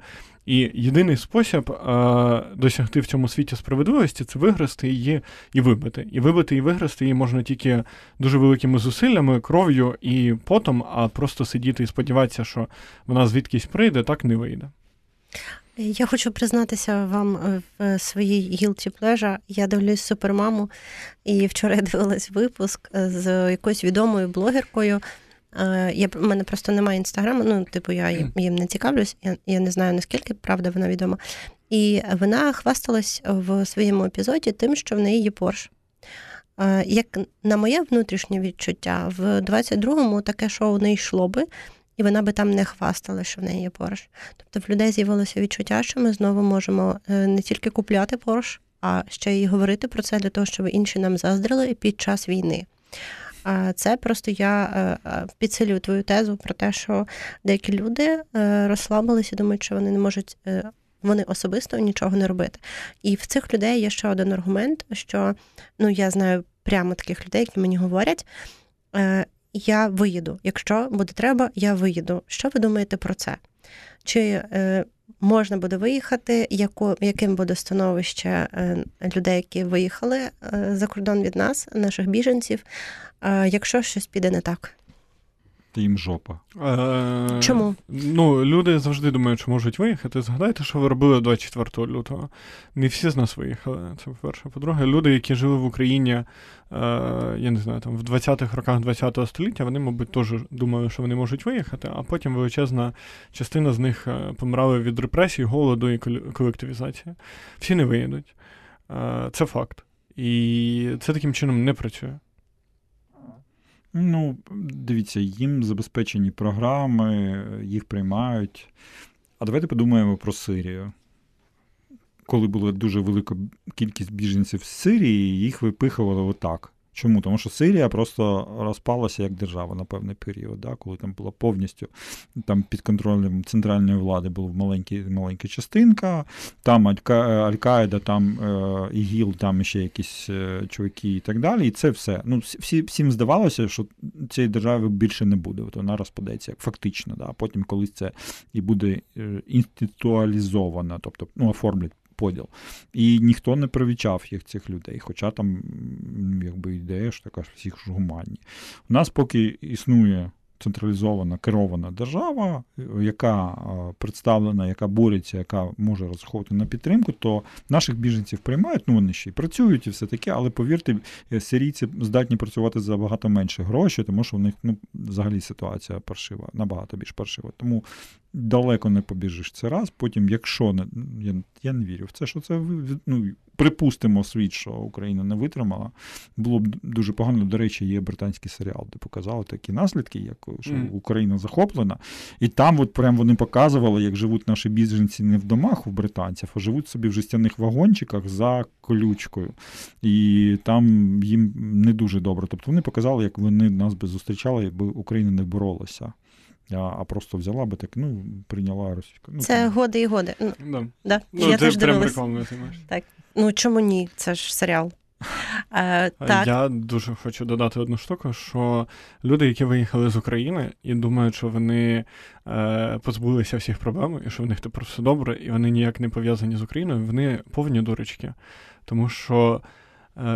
І єдиний спосіб а, досягти в цьому світі справедливості це виграсти її і вибити. І вибити і виграсти її можна тільки дуже великими зусиллями, кров'ю і потом, а просто сидіти і сподіватися, що вона звідкись прийде, так не вийде. Я хочу признатися вам е, в своїй guilty pleasure. Я дивлюсь супермаму, і вчора я дивилась випуск е, з якоюсь відомою блогеркою. Е, я в мене просто немає інстаграму. Ну, типу, я їм не цікавлюсь. Я я не знаю наскільки правда вона відома. І вона хвасталась в своєму епізоді тим, що в неї є Порш. Як на моє внутрішнє відчуття, в 22-му таке шоу не йшло би і вона би там не хвастала, що в неї є Порш. Тобто в людей з'явилося відчуття, що ми знову можемо е, не тільки купляти Порш, а ще й говорити про це для того, щоб інші нам заздрили під час війни. А це просто я е, е, підсилюю твою тезу про те, що деякі люди розслабилися і думають, що вони не можуть. Вони особисто нічого не робити. І в цих людей є ще один аргумент, що ну я знаю прямо таких людей, які мені говорять, я виїду. Якщо буде треба, я виїду. Що ви думаєте про це? Чи е, можна буде виїхати? Яко, яким буде становище е, людей, які виїхали е, за кордон від нас, наших біженців, е, якщо щось піде не так? Та їм жопа. Е, Чому? Ну, люди завжди думають, що можуть виїхати. Згадайте, що ви робили 24 лютого. Не всі з нас виїхали. Це по-перше. По-друге, люди, які жили в Україні, е, я не знаю, там в 20-х роках 20-го століття, вони, мабуть, теж думали, що вони можуть виїхати, а потім величезна частина з них е, помирали від репресій, голоду і колективізації. Всі не виїдуть. Е, це факт. І це таким чином не працює. Ну, дивіться, їм забезпечені програми, їх приймають. А давайте подумаємо про Сирію. Коли була дуже велика кількість біженців з Сирії, їх випихували отак. Чому? Тому що Сирія просто розпалася як держава на певний період, да, коли там була повністю там під контролем центральної влади була маленька частинка, там Аль-Каїда, там е, ІГІЛ, там ще якісь е, чуваки і так далі. І це все. Ну, всі, Всім здавалося, що цієї держави більше не буде. От вона розпадеться як фактично. Да. Потім колись це і буде е, інституалізовано, тобто ну, оформлять поділ. І ніхто не привічав їх цих людей. Хоча там якби ідея ж така ж всіх ж гуманні. У нас поки існує централізована керована держава, яка представлена, яка бореться, яка може розраховувати на підтримку, то наших біженців приймають, ну вони ще й працюють і все таке, але повірте, сирійці здатні працювати за багато менше грошей, тому що у них ну, взагалі ситуація паршива, набагато більш паршива. Тому далеко не побіжиш це раз. Потім, якщо не я, я не вірю в це, що це ну, припустимо світ, що Україна не витримала, було б дуже погано. До речі, є британський серіал, де показали такі наслідки, як що mm. Україна захоплена. І там от прям вони показували, як живуть наші біженці не в домах у британців, а живуть собі в жестяних вагончиках за колючкою. І там їм не дуже добре. Тобто вони показали, як вони нас би зустрічали, якби Україна не боролася а просто взяла би так, ну, прийняла російську. Ну, Це там... годи і годи. Ну, да. Да. Ну, Я ти теж прям Так. Ну чому ні? Це ж серіал. Е, так. Я дуже хочу додати одну штуку, що люди, які виїхали з України і думають, що вони е, позбулися всіх проблем, і що в них тепер все добре, і вони ніяк не пов'язані з Україною, вони повні дурочки. Тому що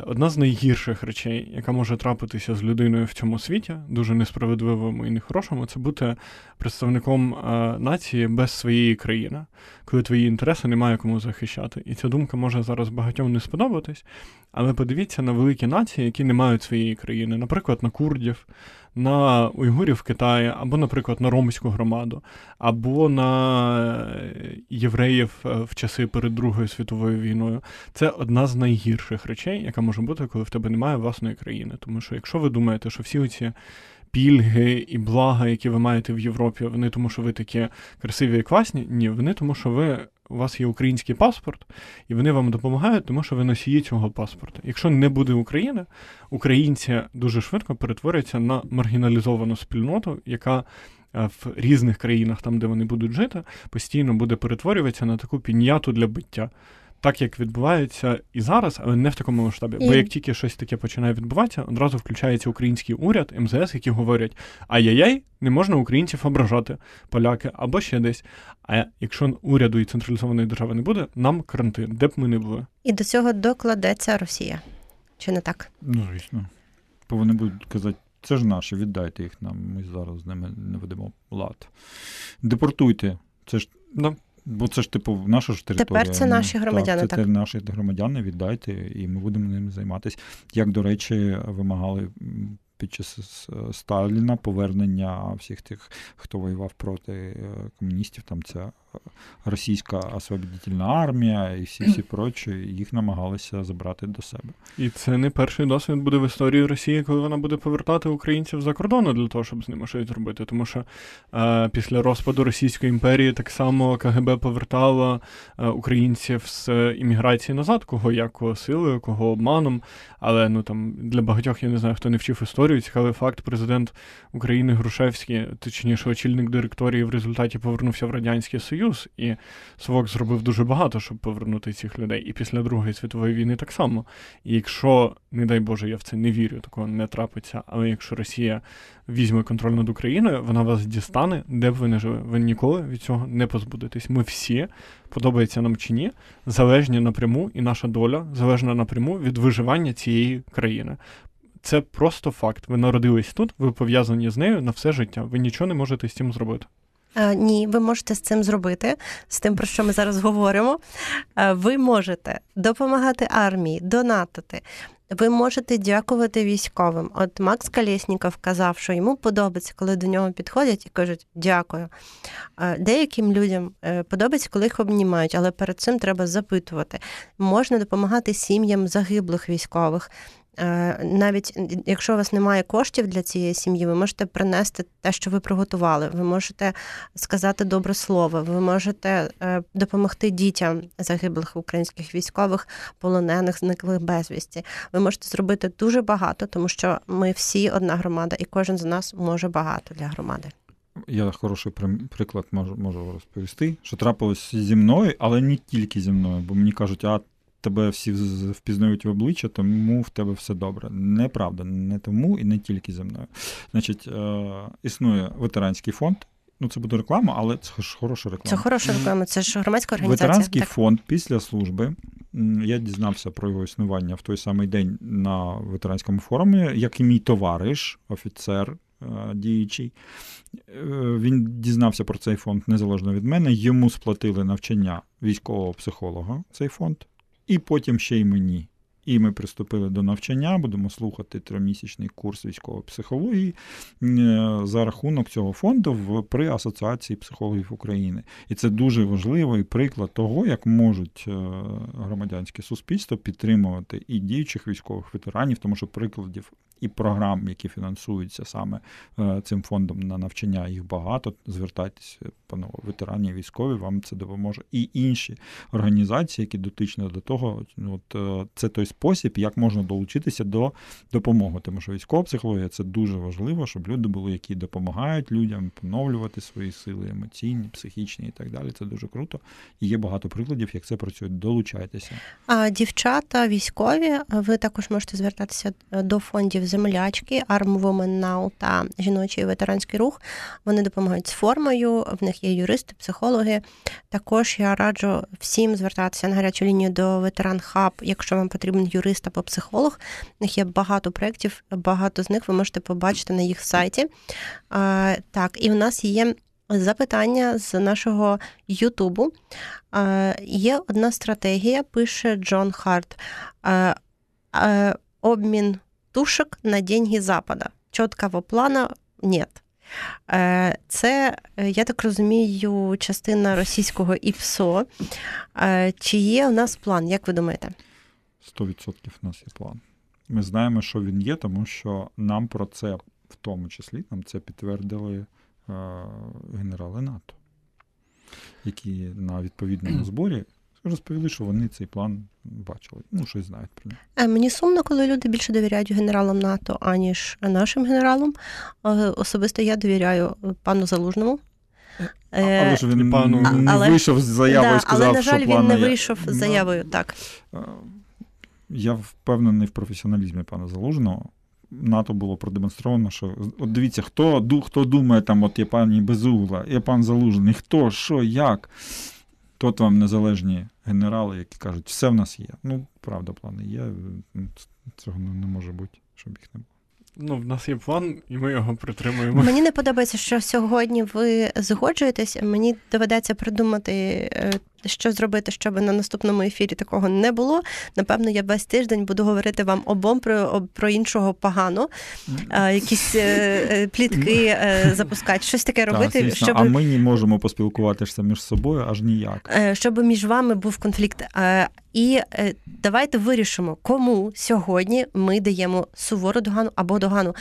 одна з найгірших речей, яка може трапитися з людиною в цьому світі, дуже несправедливому і нехорошому, це бути представником е, нації без своєї країни, коли твої інтереси немає кому захищати. І ця думка може зараз багатьом не сподобатись, але подивіться на великі нації, які не мають своєї країни, наприклад, на курдів на уйгурів в Китаї, або, наприклад, на ромську громаду, або на євреїв е, в часи перед Другою світовою війною. Це одна з найгірших речей, яка може бути, коли в тебе немає власної країни. Тому що, якщо ви думаєте, що всі оці пільги і блага, які ви маєте в Європі, вони тому, що ви такі красиві і класні, ні, вони тому, що ви у вас є український паспорт, і вони вам допомагають, тому що ви носії цього паспорта. Якщо не буде України, українці дуже швидко перетворяться на маргіналізовану спільноту, яка е, в різних країнах, там де вони будуть жити, постійно буде перетворюватися на таку піняту для биття так як відбувається і зараз, але не в такому масштабі. І... Бо як тільки щось таке починає відбуватися, одразу включається український уряд, МЗС, які говорять: ай-яй-яй, не можна українців ображати, поляки або ще десь. А якщо уряду і централізованої держави не буде, нам карантин, де б ми не були. І до цього докладеться Росія. Чи не так? Ну, звісно. Бо вони будуть казати. Це ж наші, віддайте їх нам. Ми зараз з ними не ведемо лад. Депортуйте. Це ж да. Бо це ж типу наша ж територія. Тепер це наші громадяни. Так, Це так. наші громадяни, віддайте, і ми будемо ними займатися. Як, до речі, вимагали під час Сталіна повернення всіх тих, хто воював проти е, комуністів, там ця російська освободительна армія і всі всі прочі, їх намагалися забрати до себе. І це не перший досвід буде в історії Росії, коли вона буде повертати українців за кордону для того, щоб з ними щось зробити. Тому що е, після розпаду Російської імперії так само КГБ повертало е, українців з імміграції назад, кого як силою, кого обманом. Але ну там для багатьох я не знаю, хто не вчив історію. Цікавий факт, президент України Грушевський, точніше, очільник директорії в результаті повернувся в радянський союз. Союз, і Совок зробив дуже багато, щоб повернути цих людей. І після Другої світової війни так само. І якщо, не дай Боже, я в це не вірю, такого не трапиться. Але якщо Росія візьме контроль над Україною, вона вас дістане, де б ви не жили. Ви ніколи від цього не позбудетесь. Ми всі, подобається нам чи ні, залежні напряму, і наша доля залежна напряму від виживання цієї країни. це просто факт. Ви народились тут, ви пов'язані з нею на все життя. Ви нічого не можете з цим зробити. Е, ні, ви можете з цим зробити, з тим, про що ми зараз говоримо. Е, ви можете допомагати армії, донатити. Ви можете дякувати військовим. От Макс Калєсніков казав, що йому подобається, коли до нього підходять і кажуть дякую. Е, деяким людям подобається, коли їх обнімають, але перед цим треба запитувати. Можна допомагати сім'ям загиблих військових. Е, навіть якщо у вас немає коштів для цієї сім'ї, ви можете принести те, що ви приготували. Ви можете сказати добре слово, ви можете е, допомогти дітям загиблих українських військових, полонених, зниклих безвісті. Ви можете зробити дуже багато, тому що ми всі одна громада, і кожен з нас може багато для громади. Я хороший приклад можу можу розповісти, що трапилось зі мною, але не тільки зі мною, бо мені кажуть, а тебе всі впізнають в обличчя, тому в тебе все добре. Неправда, не тому і не тільки зі мною. Значить, е, існує ветеранський фонд. Ну, це буде реклама, але це ж хороша реклама. Це хороша реклама, це ж громадська організація. Ветеранський так. фонд після служби. Я дізнався про його існування в той самий день на ветеранському форумі, як і мій товариш, офіцер е, діючий. Е, він дізнався про цей фонд незалежно від мене. Йому сплатили навчання військового психолога цей фонд і потім ще й мені. І ми приступили до навчання, будемо слухати тримісячний курс військової психології е, за рахунок цього фонду в при Асоціації психологів України. І це дуже важливий приклад того, як можуть е, громадянське суспільство підтримувати і діючих військових ветеранів, тому що прикладів і програм, які фінансуються саме е, цим фондом на навчання, їх багато. Звертайтеся, панове ветерані, військові, вам це допоможе. І інші організації, які дотичні до того, от е, це той спосіб, як можна долучитися до допомоги. Тому що військова психологія це дуже важливо, щоб люди були, які допомагають людям поновлювати свої сили емоційні, психічні і так далі. Це дуже круто. І є багато прикладів, як це працює. Долучайтеся. А дівчата військові, ви також можете звертатися до фондів землячки, Arm Women Now та жіночий ветеранський рух. Вони допомагають з формою. В них є юристи, психологи. Також я раджу всім звертатися на гарячу лінію до ветеран хаб, якщо вам потрібен юрист або психолог. В них є багато проєктів, багато з них ви можете побачити на їх сайті. Так, і в нас є. Запитання з нашого Ютубу. Є одна стратегія, пише Джон Харт. Обмін тушек на деньги Запада. Чіткого плана нет. Е, це, е, я так розумію, частина російського ІПСО. Е, чи є у нас план, як ви думаєте? 100% у нас є план. Ми знаємо, що він є, тому що нам про це, в тому числі, нам це підтвердили генерали НАТО, які на відповідному зборі розповіли, що вони цей план бачили. Ну, щось знають про нього. Е, мені сумно, коли люди більше довіряють генералам НАТО, аніж нашим генералам. Е, особисто я довіряю пану Залужному. Е, але ж він пану не але, вийшов з заявою да, і сказав, але, на жаль, що він не вийшов з заявою, так. Я впевнений в професіоналізмі пана Залужного. НАТО було продемонстровано, що от дивіться, хто хто думає, там, от є пані Безугла, є пан Залужний, хто, що, як. Тут вам незалежні генерали, які кажуть, все в нас є. Ну, правда, плани є. Цього не може бути, щоб їх не було. Ну, в нас є план, і ми його притримуємо. Мені не подобається, що сьогодні ви згоджуєтесь. Мені доведеться придумати, е, що зробити, щоб на наступному ефірі такого не було. Напевно, я весь тиждень буду говорити вам обом про про іншого погано, якісь е, е, плітки запускати, щось таке робити. Так, щоб... А ми не можемо поспілкуватися між собою аж ніяк. Щоб між вами був конфлікт. І давайте вирішимо, кому сьогодні ми даємо сувору догану або догану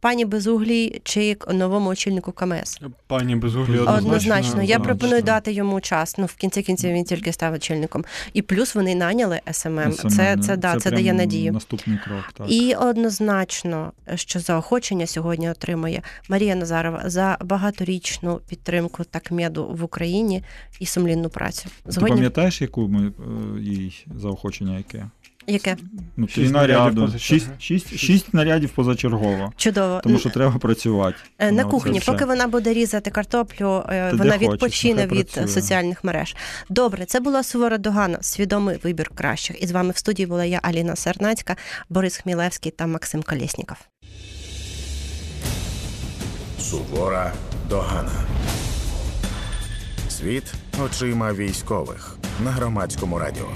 пані Безуглій чи новому очільнику КМС. Пані Безуглій однозначно. однозначно. Я пропоную дати йому час. Ну в кінці кінців він тільки став очільником. І плюс вони наняли СММ. СММ це це, да, це, це дає надію. Наступний крок. Так. І однозначно, що заохочення сьогодні отримує Марія Назарова за багаторічну підтримку такмеду в Україні і сумлінну працю. Згодні? Ти пам'ятаєш, яку ми їй заохочення яке? Яке? Ну, Шість нарядів позачергово. Шість, шість, шість нарядів позачергово. Чудово. Тому що треба працювати. Е, На Ну, кухні, поки вона буде різати картоплю, е, Та вона відпочине від працює. соціальних мереж. Добре, це була Сувора Догана, свідомий вибір кращих. І з вами в студії була я, Аліна Сернацька, Борис Хмілевський та Максим Колєсніков. Сувора догана. Світ очима військових на громадському радіо.